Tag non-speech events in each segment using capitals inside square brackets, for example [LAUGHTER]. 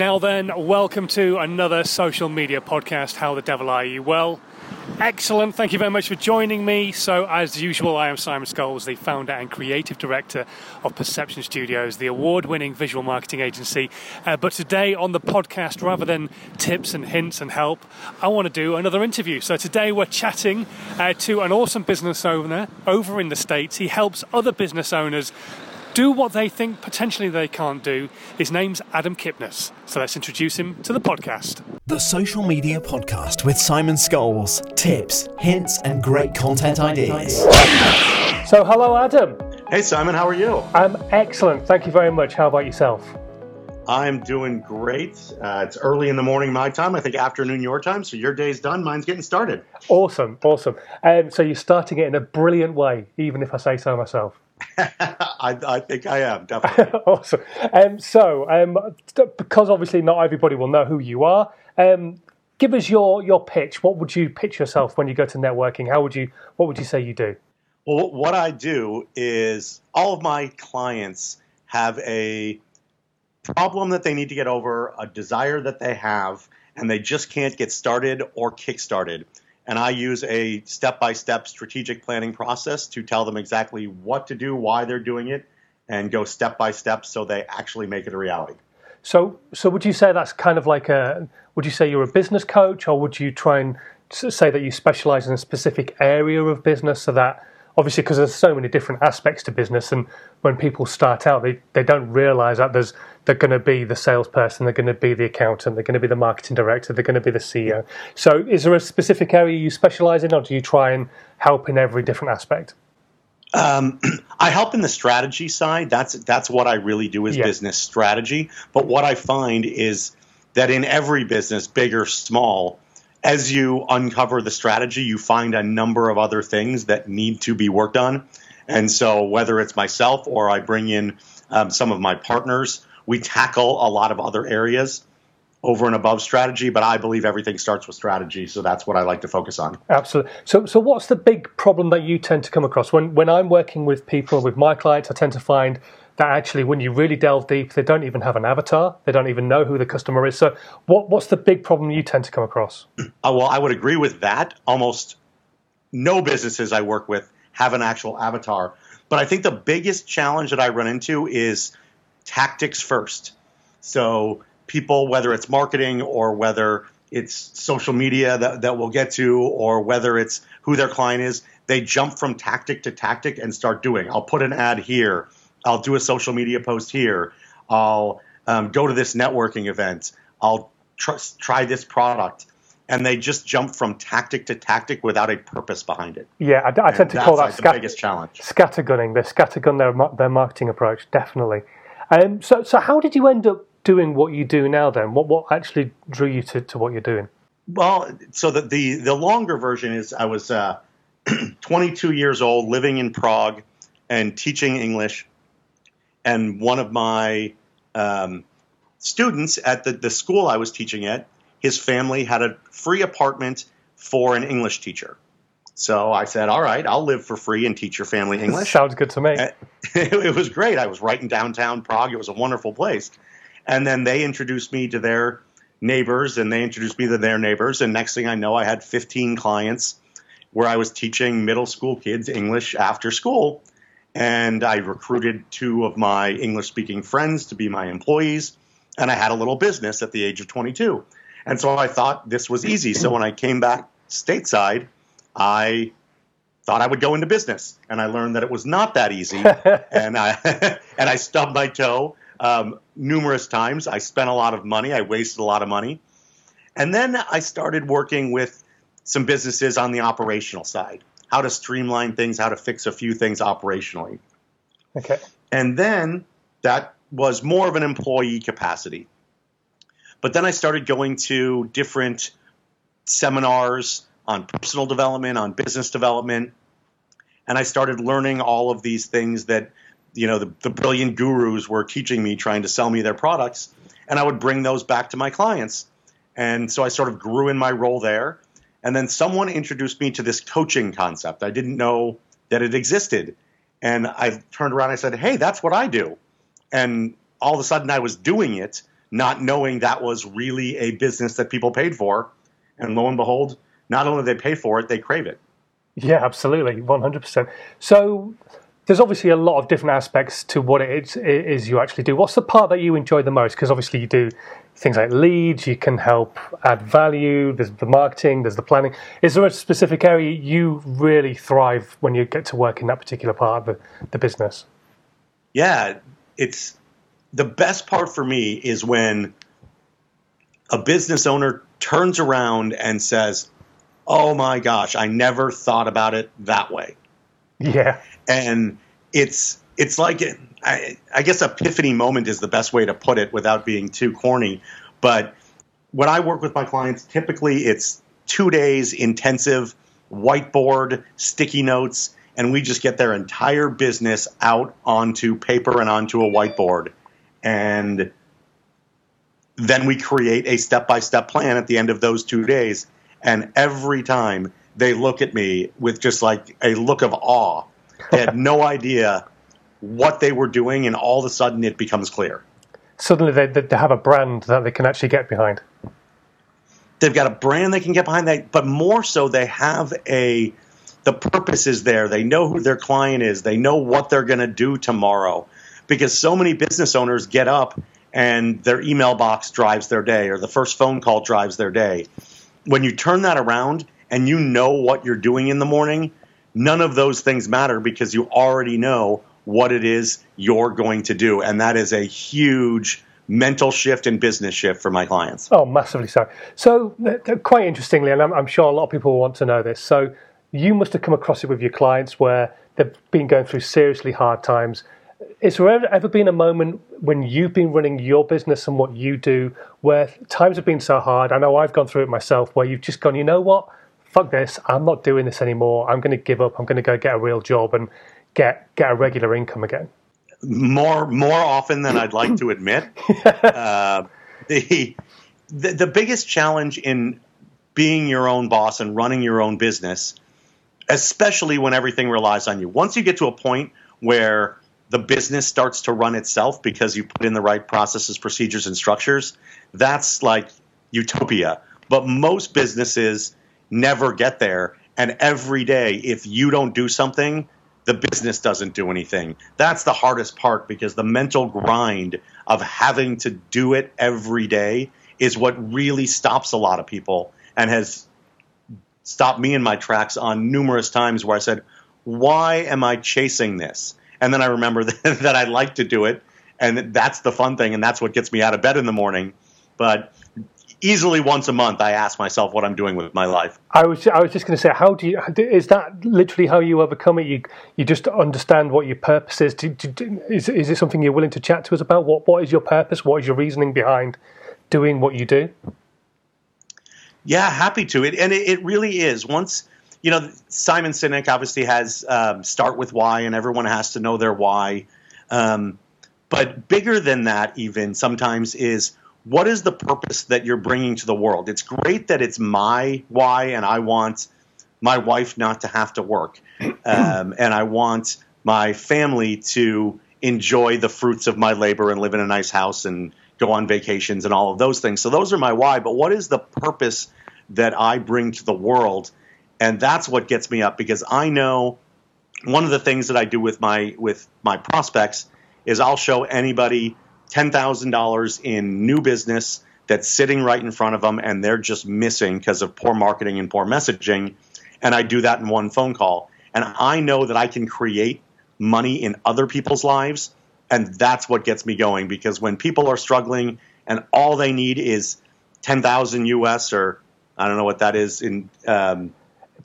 Now then, welcome to another social media podcast. How the devil are you? Well, excellent. Thank you very much for joining me. So, as usual, I am Simon Scholes, the founder and creative director of Perception Studios, the award winning visual marketing agency. Uh, but today on the podcast, rather than tips and hints and help, I want to do another interview. So, today we're chatting uh, to an awesome business owner over in the States. He helps other business owners do what they think potentially they can't do. His name's Adam Kipnes. So let's introduce him to the podcast. The Social Media Podcast with Simon Scholes. Tips, hints, and great content ideas. So, hello, Adam. Hey, Simon, how are you? I'm excellent. Thank you very much. How about yourself? I'm doing great. Uh, it's early in the morning my time. I think afternoon your time. So your day's done. Mine's getting started. Awesome, awesome. Um, so you're starting it in a brilliant way, even if I say so myself. [LAUGHS] I, I, think I am definitely [LAUGHS] awesome. Um, so, um, because obviously not everybody will know who you are, um, give us your your pitch. What would you pitch yourself when you go to networking? How would you? What would you say you do? Well, what I do is all of my clients have a problem that they need to get over, a desire that they have, and they just can't get started or kick started and I use a step by step strategic planning process to tell them exactly what to do, why they're doing it, and go step by step so they actually make it a reality. So, so would you say that's kind of like a? Would you say you're a business coach, or would you try and say that you specialize in a specific area of business so that obviously because there's so many different aspects to business and when people start out they, they don't realize that there's they're going to be the salesperson they're going to be the accountant they're going to be the marketing director they're going to be the ceo so is there a specific area you specialize in or do you try and help in every different aspect um, [CLEARS THROAT] I help in the strategy side. That's that's what I really do is yeah. business strategy. But what I find is that in every business, big or small, as you uncover the strategy, you find a number of other things that need to be worked on. And so, whether it's myself or I bring in um, some of my partners, we tackle a lot of other areas over and above strategy. But I believe everything starts with strategy, so that's what I like to focus on. Absolutely. So, so what's the big problem that you tend to come across when when I'm working with people with my clients? I tend to find that actually, when you really delve deep, they don't even have an avatar. They don't even know who the customer is. So, what, what's the big problem you tend to come across? [CLEARS THROAT] Uh, well, I would agree with that. Almost no businesses I work with have an actual avatar. But I think the biggest challenge that I run into is tactics first. So, people, whether it's marketing or whether it's social media that, that we'll get to, or whether it's who their client is, they jump from tactic to tactic and start doing. I'll put an ad here. I'll do a social media post here. I'll um, go to this networking event. I'll tr- try this product. And they just jump from tactic to tactic without a purpose behind it. Yeah, I, I tend to call that like scat- the biggest challenge. Scattergunning. They scattergun their their marketing approach definitely. Um, so, so how did you end up doing what you do now? Then, what what actually drew you to, to what you're doing? Well, so the the, the longer version is I was uh, [CLEARS THROAT] 22 years old, living in Prague, and teaching English and one of my um, students at the, the school I was teaching at, his family had a free apartment for an English teacher. So I said, "All right, I'll live for free and teach your family English." Sounds good to me. [LAUGHS] it was great. I was right in downtown Prague. It was a wonderful place. And then they introduced me to their neighbors, and they introduced me to their neighbors. And next thing I know, I had 15 clients where I was teaching middle school kids English after school and I recruited two of my English speaking friends to be my employees, and I had a little business at the age of 22. And so I thought this was easy. So when I came back stateside, I thought I would go into business, and I learned that it was not that easy, [LAUGHS] and I [LAUGHS] and I stubbed my toe um, numerous times. I spent a lot of money. I wasted a lot of money, and then I started working with some businesses on the operational side how to streamline things, how to fix a few things operationally. Okay. And then that was more of an employee capacity. But then I started going to different seminars on personal development, on business development, and I started learning all of these things that you know the, the brilliant gurus were teaching me, trying to sell me their products, and I would bring those back to my clients. And so I sort of grew in my role there. And then someone introduced me to this coaching concept. I didn't know that it existed. And I turned around and I said, Hey, that's what I do. And all of a sudden I was doing it not knowing that was really a business that people paid for. And lo and behold, not only they pay for it, they crave it. Yeah, absolutely, one hundred percent. So there's obviously a lot of different aspects to what it is, it is you actually do. What's the part that you enjoy the most? Because obviously you do things like leads, you can help add value. There's the marketing, there's the planning. Is there a specific area you really thrive when you get to work in that particular part of the, the business? Yeah, it's the best part for me is when a business owner turns around and says, "Oh my gosh, I never thought about it that way." Yeah, and it's it's like I, I guess epiphany moment is the best way to put it without being too corny. But when I work with my clients, typically it's two days intensive whiteboard, sticky notes, and we just get their entire business out onto paper and onto a whiteboard. And then we create a step by step plan at the end of those two days. And every time they look at me with just like a look of awe, they had no [LAUGHS] idea what they were doing, and all of a sudden it becomes clear. Suddenly they, they have a brand that they can actually get behind. They've got a brand they can get behind that, but more so they have a the purpose is there. They know who their client is. They know what they're going to do tomorrow. Because so many business owners get up and their email box drives their day or the first phone call drives their day. When you turn that around and you know what you're doing in the morning, none of those things matter because you already know what it is you're going to do. And that is a huge mental shift and business shift for my clients. Oh, massively so. So, quite interestingly, and I'm, I'm sure a lot of people want to know this. So, you must have come across it with your clients where they've been going through seriously hard times. Is there ever, ever been a moment when you've been running your business and what you do where times have been so hard? I know I've gone through it myself where you've just gone, you know what? Fuck this. I'm not doing this anymore. I'm going to give up. I'm going to go get a real job and get get a regular income again? More more often than I'd like to admit. [LAUGHS] uh, the, the the biggest challenge in being your own boss and running your own business, especially when everything relies on you. Once you get to a point where the business starts to run itself because you put in the right processes, procedures, and structures, that's like utopia. But most businesses never get there. And every day, if you don't do something, the business doesn't do anything. That's the hardest part because the mental grind of having to do it every day is what really stops a lot of people and has stopped me in my tracks on numerous times where I said, Why am I chasing this? And then I remember that, [LAUGHS] that I like to do it, and that's the fun thing, and that's what gets me out of bed in the morning. But easily once a month I ask myself what I'm doing with my life. I was I was just going to say, how do you? Is that literally how you overcome it? You you just understand what your purpose is. Do, do, is is it something you're willing to chat to us about? What what is your purpose? What is your reasoning behind doing what you do? Yeah, happy to. It and it, it really is. Once you know, Simon Sinek obviously has um, start with why, and everyone has to know their why. Um, but bigger than that, even sometimes is what is the purpose that you're bringing to the world? It's great that it's my why, and I want my wife not to have to work, um, [CLEARS THROAT] and I want my family to enjoy the fruits of my labor and live in a nice house and go on vacations and all of those things. So those are my why. But what is the purpose that I bring to the world? And that's what gets me up because I know one of the things that I do with my with my prospects is I'll show anybody $10,000 in new business that's sitting right in front of them and they're just missing because of poor marketing and poor messaging. And I do that in one phone call. And I know that I can create money in other people's lives. And that's what gets me going because when people are struggling and all they need is 10,000 US or I don't know what that is in, um,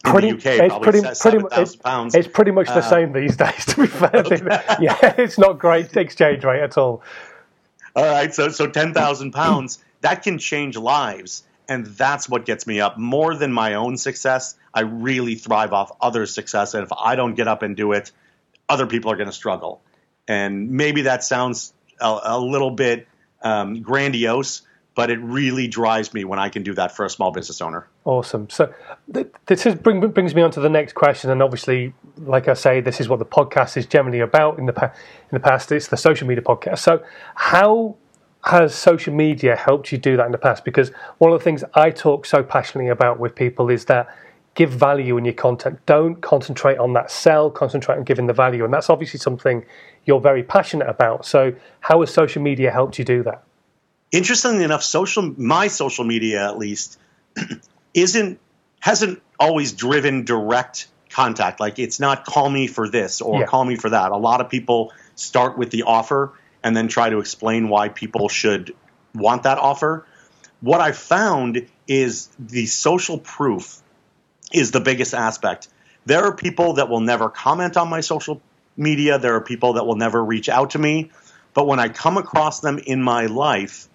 in pretty, the UK, it's pretty, pretty, it's, pounds. it's pretty much the uh, same these [LAUGHS] days, to be fair. Okay. yeah, it's not great exchange rate at all. All right, so so ten thousand pounds that can change lives, and that's what gets me up more than my own success. I really thrive off others' success, and if I don't get up and do it, other people are going to struggle. And maybe that sounds a, a little bit um, grandiose, but it really drives me when I can do that for a small business owner. Awesome. So th- this is, bring, brings me on to the next question, and obviously, like I say, this is what the podcast is generally about. In the pa- in the past, it's the social media podcast. So how has social media helped you do that in the past? Because one of the things I talk so passionately about with people is that give value in your content. Don't concentrate on that sell, concentrate on giving the value. And that's obviously something you're very passionate about. So, how has social media helped you do that? Interestingly enough, social my social media at least [CLEARS THROAT] isn't hasn't always driven direct contact. Like it's not call me for this or yeah. call me for that. A lot of people start with the offer and then try to explain why people should want that offer. What I found is the social proof is the biggest aspect. There are people that will never comment on my social media. There are people that will never reach out to me. But when I come across them in my life,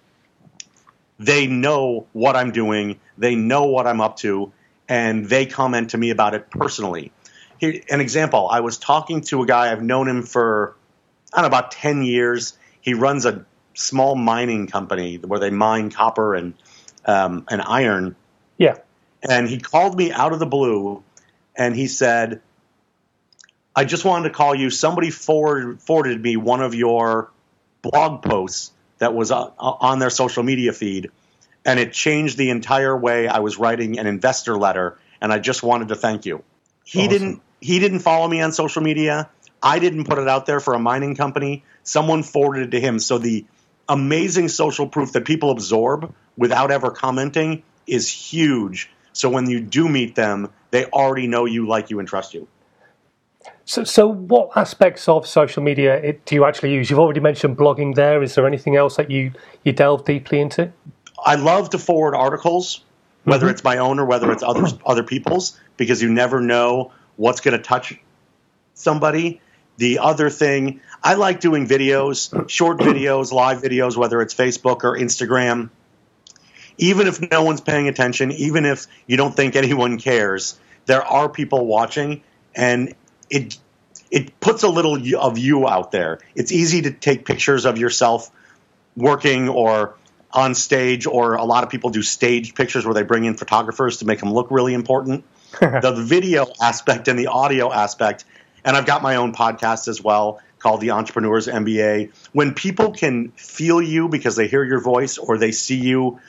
they know what I'm doing, they know what I'm up to, and they comment to me about it personally. Here, an example I was talking to a guy, I've known him for, I don't know, about 10 years. He runs a small mining company where they mine copper and, um, and iron. Yeah. And he called me out of the blue and he said, I just wanted to call you. Somebody forward, forwarded me one of your blog posts that was uh, on their social media feed, and it changed the entire way I was writing an investor letter. And I just wanted to thank you. He awesome. didn't. He didn't follow me on social media. I didn't put it out there for a mining company. Someone forwarded it to him. So the amazing social proof that people absorb without ever commenting is huge. So when you do meet them, they already know you, like you, and trust you. So, so what aspects of social media it, do you actually use? You've already mentioned blogging there. Is there anything else that you, you delve deeply into? I love to forward articles, whether mm-hmm. it's my own or whether it's others, other people's, because you never know what's going to touch somebody. The other thing, I like doing videos, short videos, live videos, whether it's Facebook or Instagram. Even if no one's paying attention, even if you don't think anyone cares, there are people watching, and it it puts a little of you out there. It's easy to take pictures of yourself working or on stage, or a lot of people do staged pictures where they bring in photographers to make them look really important. [LAUGHS] the video aspect and the audio aspect, and I've got my own podcast as well called the Entrepreneurs MBA. When people can feel you because they hear your voice or they see you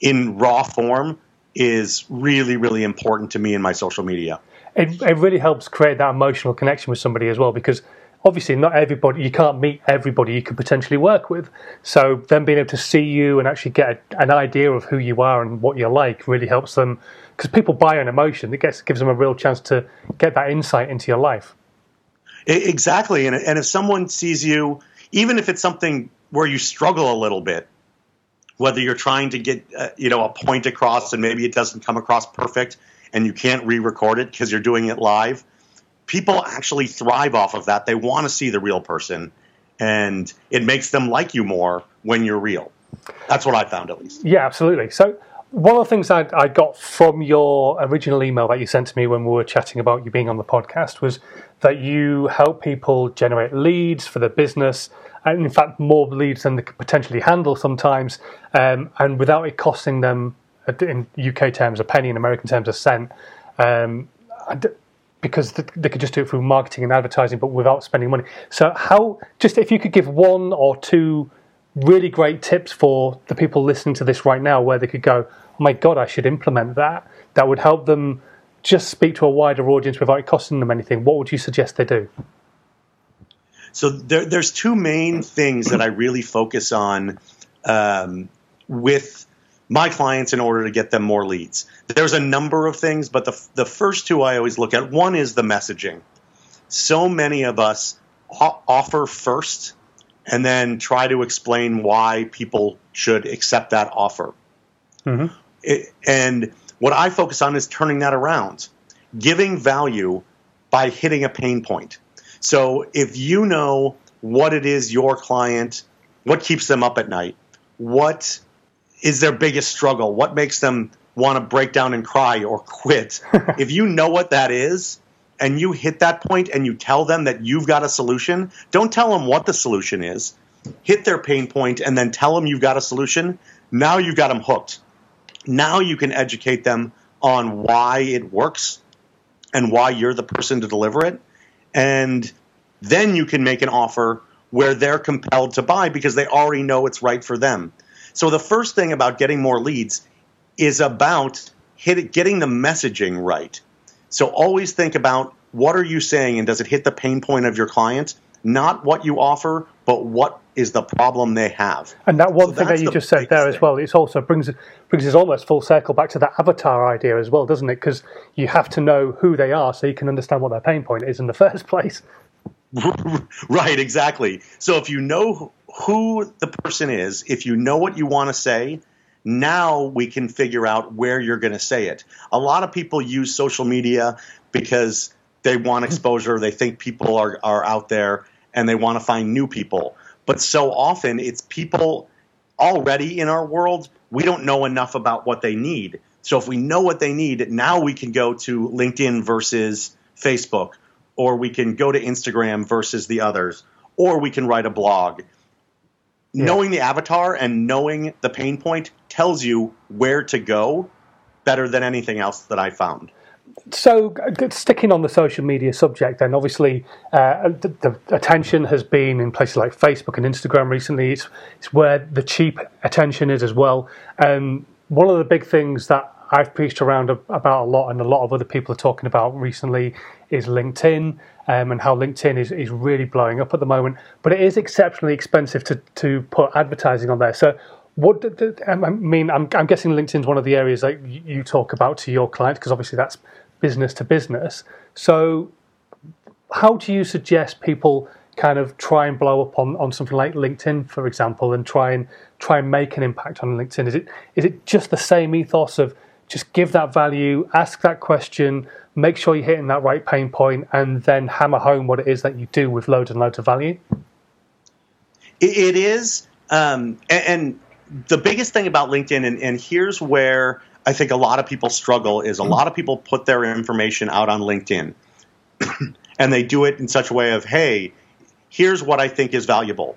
in raw form, is really, really important to me in my social media. It, it really helps create that emotional connection with somebody as well because obviously not everybody you can't meet everybody you could potentially work with. So them being able to see you and actually get a, an idea of who you are and what you're like really helps them because people buy an emotion. It gets gives them a real chance to get that insight into your life. Exactly. And, and if someone sees you even if it's something where you struggle a little bit whether you're trying to get uh, you know a point across and maybe it doesn't come across perfect and you can't re-record it because you're doing it live, people actually thrive off of that. They want to see the real person, and it makes them like you more when you're real. That's what I found, at least. Yeah, absolutely. So one of the things I, I got from your original email that you sent to me when we were chatting about you being on the podcast was that you help people generate leads for their business, and in fact, more leads than they could potentially handle sometimes, um, and without it costing them in UK terms a penny, in American terms a cent, um, because they could just do it through marketing and advertising, but without spending money. So, how just if you could give one or two really great tips for the people listening to this right now, where they could go, "Oh my God, I should implement that," that would help them just speak to a wider audience without costing them anything. What would you suggest they do? So there, there's two main things that I really focus on um, with my clients in order to get them more leads. There's a number of things, but the, the first two I always look at one is the messaging. So many of us offer first and then try to explain why people should accept that offer. Mm-hmm. It, and what I focus on is turning that around, giving value by hitting a pain point. So if you know what it is your client, what keeps them up at night, what is their biggest struggle? What makes them want to break down and cry or quit? [LAUGHS] if you know what that is and you hit that point and you tell them that you've got a solution, don't tell them what the solution is. Hit their pain point and then tell them you've got a solution. Now you've got them hooked. Now you can educate them on why it works and why you're the person to deliver it. And then you can make an offer where they're compelled to buy because they already know it's right for them. So the first thing about getting more leads is about hit, getting the messaging right. So always think about what are you saying and does it hit the pain point of your client? Not what you offer, but what is the problem they have. And that one so thing that you just said there as well, it also brings brings us almost full circle back to that avatar idea as well, doesn't it? Because you have to know who they are so you can understand what their pain point is in the [LAUGHS] first place. [LAUGHS] right, exactly. So if you know who the person is, if you know what you want to say, now we can figure out where you're going to say it. A lot of people use social media because they want [LAUGHS] exposure, they think people are, are out there, and they want to find new people. But so often it's people already in our world, we don't know enough about what they need. So if we know what they need, now we can go to LinkedIn versus Facebook, or we can go to Instagram versus the others, or we can write a blog. Yeah. Knowing the avatar and knowing the pain point tells you where to go better than anything else that I found so sticking on the social media subject then obviously uh, the, the, attention has been in places like facebook and instagram recently. It's, it's where the cheap attention is as well. And one of the big things that i've preached around about a lot and a lot of other people are talking about recently is linkedin um, and how linkedin is, is really blowing up at the moment. But it is exceptionally expensive to, to put advertising on there. So what I mean, I'm, I'm guessing LinkedIn's one of the areas that you talk about to your clients because obviously that's business to business. So, how do you suggest people kind of try and blow up on, on something like LinkedIn, for example, and try and try and make an impact on LinkedIn? Is it is it just the same ethos of just give that value, ask that question, make sure you're hitting that right pain point, and then hammer home what it is that you do with loads and loads of value? It is, um, and, and the biggest thing about LinkedIn, and, and here's where I think a lot of people struggle, is a lot of people put their information out on LinkedIn, [CLEARS THROAT] and they do it in such a way of, hey, here's what I think is valuable.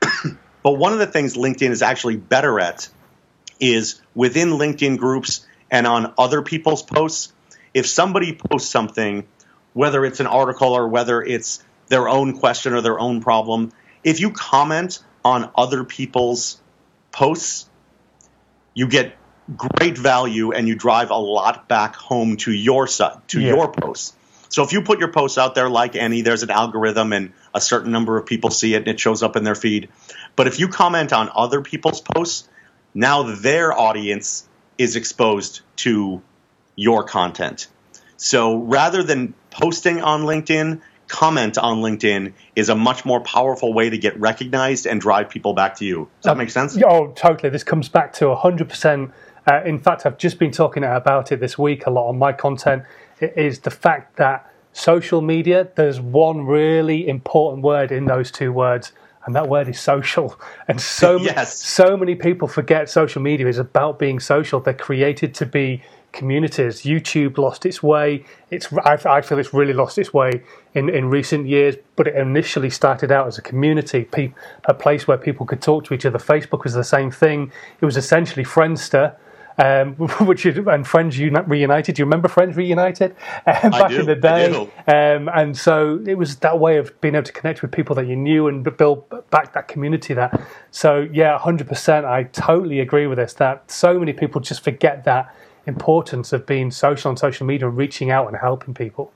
[CLEARS THROAT] but one of the things LinkedIn is actually better at is within LinkedIn groups and on other people's posts. If somebody posts something, whether it's an article or whether it's their own question or their own problem, if you comment on other people's posts, you get great value and you drive a lot back home to your site, to yeah. your posts. So if you put your posts out there like any, there's an algorithm and a certain number of people see it and it shows up in their feed. But if you comment on other people's posts, now their audience is exposed to your content. So rather than posting on LinkedIn, comment on LinkedIn is a much more powerful way to get recognized and drive people back to you. Does that make sense? Oh, totally. This comes back to 100%. Uh, in fact, I've just been talking about it this week a lot on my content. It is the fact that social media, there's one really important word in those two words, and that word is social. [LAUGHS] And so, [LAUGHS] yes. so many people forget social media is about being social. They're created to be communities. YouTube lost its way. It's I, I, feel it's really lost its way in, in recent years, but it initially started out as a community, pe- a place where people could talk to each other. Facebook was the same thing. It was essentially Friendster. Um, [LAUGHS] which is, and Friends Reunited. Do you remember Friends Reunited [LAUGHS] um, back in the day? Um, and so it was that way of being able to connect with people that you knew and build back that community. That so yeah, hundred percent. I totally agree with this. That so many people just forget that importance of being social on social media and reaching out and helping people.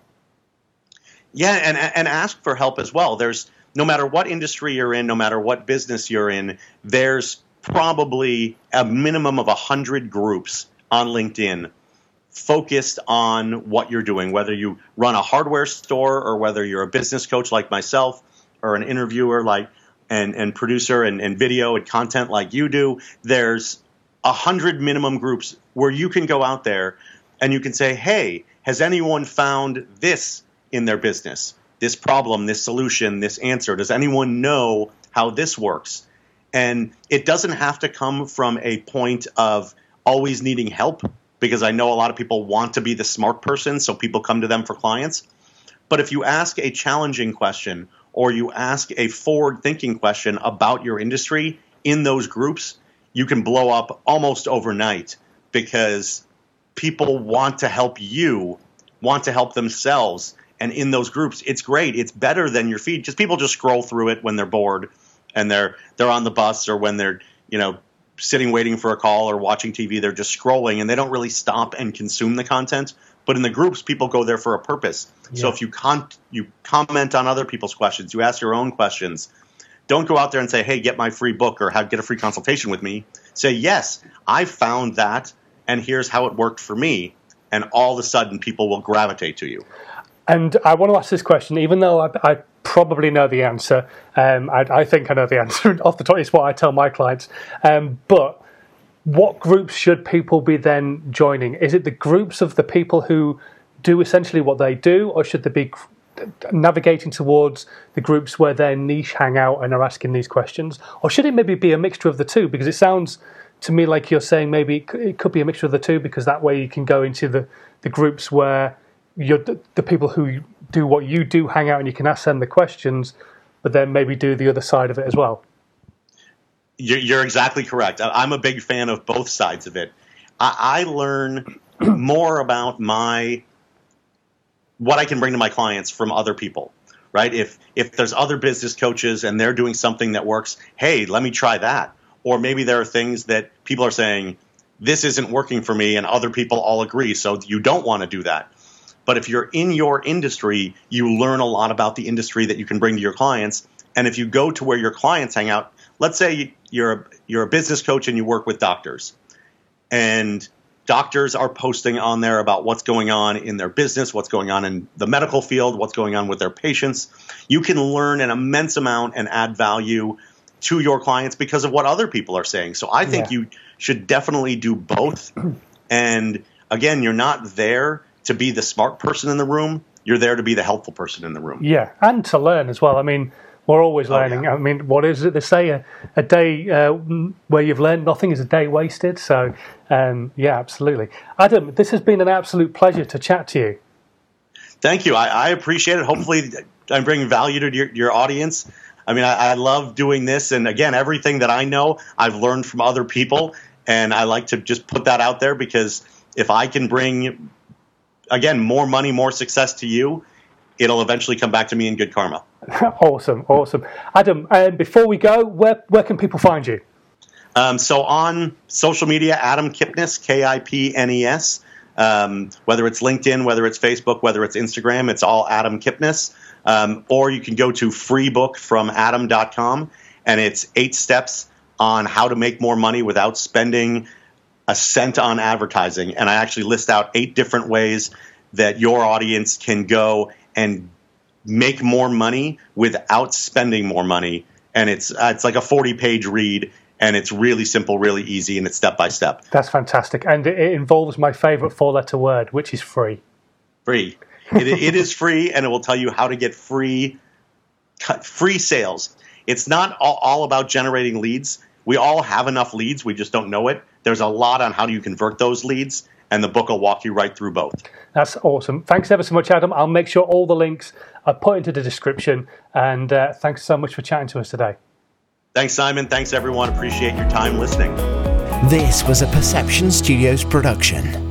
Yeah, and and ask for help as well. There's no matter what industry you're in, no matter what business you're in, there's probably a minimum of a hundred groups on LinkedIn focused on what you're doing, whether you run a hardware store or whether you're a business coach like myself or an interviewer like and, and producer and, and video and content like you do. There's a hundred minimum groups where you can go out there and you can say, hey, has anyone found this in their business? This problem, this solution, this answer? Does anyone know how this works? And it doesn't have to come from a point of always needing help, because I know a lot of people want to be the smart person, so people come to them for clients. But if you ask a challenging question or you ask a forward thinking question about your industry in those groups, you can blow up almost overnight because people want to help you, want to help themselves, and in those groups, it's great. It's better than your feed. Just people just scroll through it when they're bored and they're they're on the bus or when they're you know sitting waiting for a call or watching TV. They're just scrolling and they don't really stop and consume the content. But in the groups, people go there for a purpose. Yeah. So if you con- you comment on other people's questions, you ask your own questions. Don't go out there and say, "Hey, get my free book" or "Get a free consultation with me." Say, "Yes, I found that, and here's how it worked for me." And all of a sudden, people will gravitate to you. And I want to ask this question, even though I, I probably know the answer. Um, I, I, think I know the [LAUGHS] answer off the top. It's what I tell my clients. Um, but what groups should people be then joining? Is it the groups of the people who do essentially what they do, or should they be navigating towards the groups where their niche hang out and are asking these questions? Or should it maybe be a mixture of the two? Because it sounds to me like you're saying maybe it could be a mixture of the two, because that way you can go into the, the groups where you're the, the people who do what you do hang out and you can ask them the questions, but then maybe do the other side of it as well. You're, exactly correct. I'm a big fan of both sides of it. I, I learn [CLEARS THROAT] more about my what I can bring to my clients from other people. Right? If if there's other business coaches and they're doing something that works, hey, let me try that. Or maybe there are things that people are saying, this isn't working for me, and other people all agree, so you don't want to do that. But if you're in your industry, you learn a lot about the industry that you can bring to your clients. And if you go to where your clients hang out, let's say you're a, you're a business coach and you work with doctors, and doctors are posting on there about what's going on in their business, what's going on in the medical field, what's going on with their patients. You can learn an immense amount and add value to your clients because of what other people are saying. So I think yeah. you should definitely do both. And again, you're not there to be the smart person in the room. You're there to be the helpful person in the room. Yeah, and to learn as well. I mean, we're always learning. Oh, yeah. I mean, what is it they say? A, a day uh, where you've learned nothing is a day wasted. So, um, yeah, absolutely. Adam, this has been an absolute pleasure to chat to you. Thank you. I, I appreciate it. Hopefully, I'm bringing value to your, your audience. I mean, I, I, love doing this. And again, everything that I know, I've learned from other people. And I like to just put that out there because if I can bring again, more money, more success to you, it'll eventually come back to me in good karma. [LAUGHS] awesome, awesome. Adam, uh, before we go, where, where can people find you? Um, so on social media, Adam Kipnes, K I P N E S. Um, whether it's LinkedIn, whether it's Facebook, whether it's Instagram, it's all Adam Kipnes. Um, or you can go to freebook from adam.com and it's eight steps on how to make more money without spending a cent on advertising. And I actually list out eight different ways that your audience can go and make more money without spending more money. And it's uh, it's like a 40 page read and it's really simple, really easy, and it's step by step. That's fantastic. And it involves my favorite four letter word, which is free. Free. it, it is free, and it will tell you how to get free free sales. It's not all, all about generating leads. We all have enough leads, we just don't know it. There's a lot on how do you convert those leads, and the book will walk you right through both. That's awesome. Thanks ever so much, Adam. I'll make sure all the links are put into the description. And uh, thanks so much for chatting to us today. Thanks, Simon. Thanks, everyone. Appreciate your time listening. This was a Perception Studios production.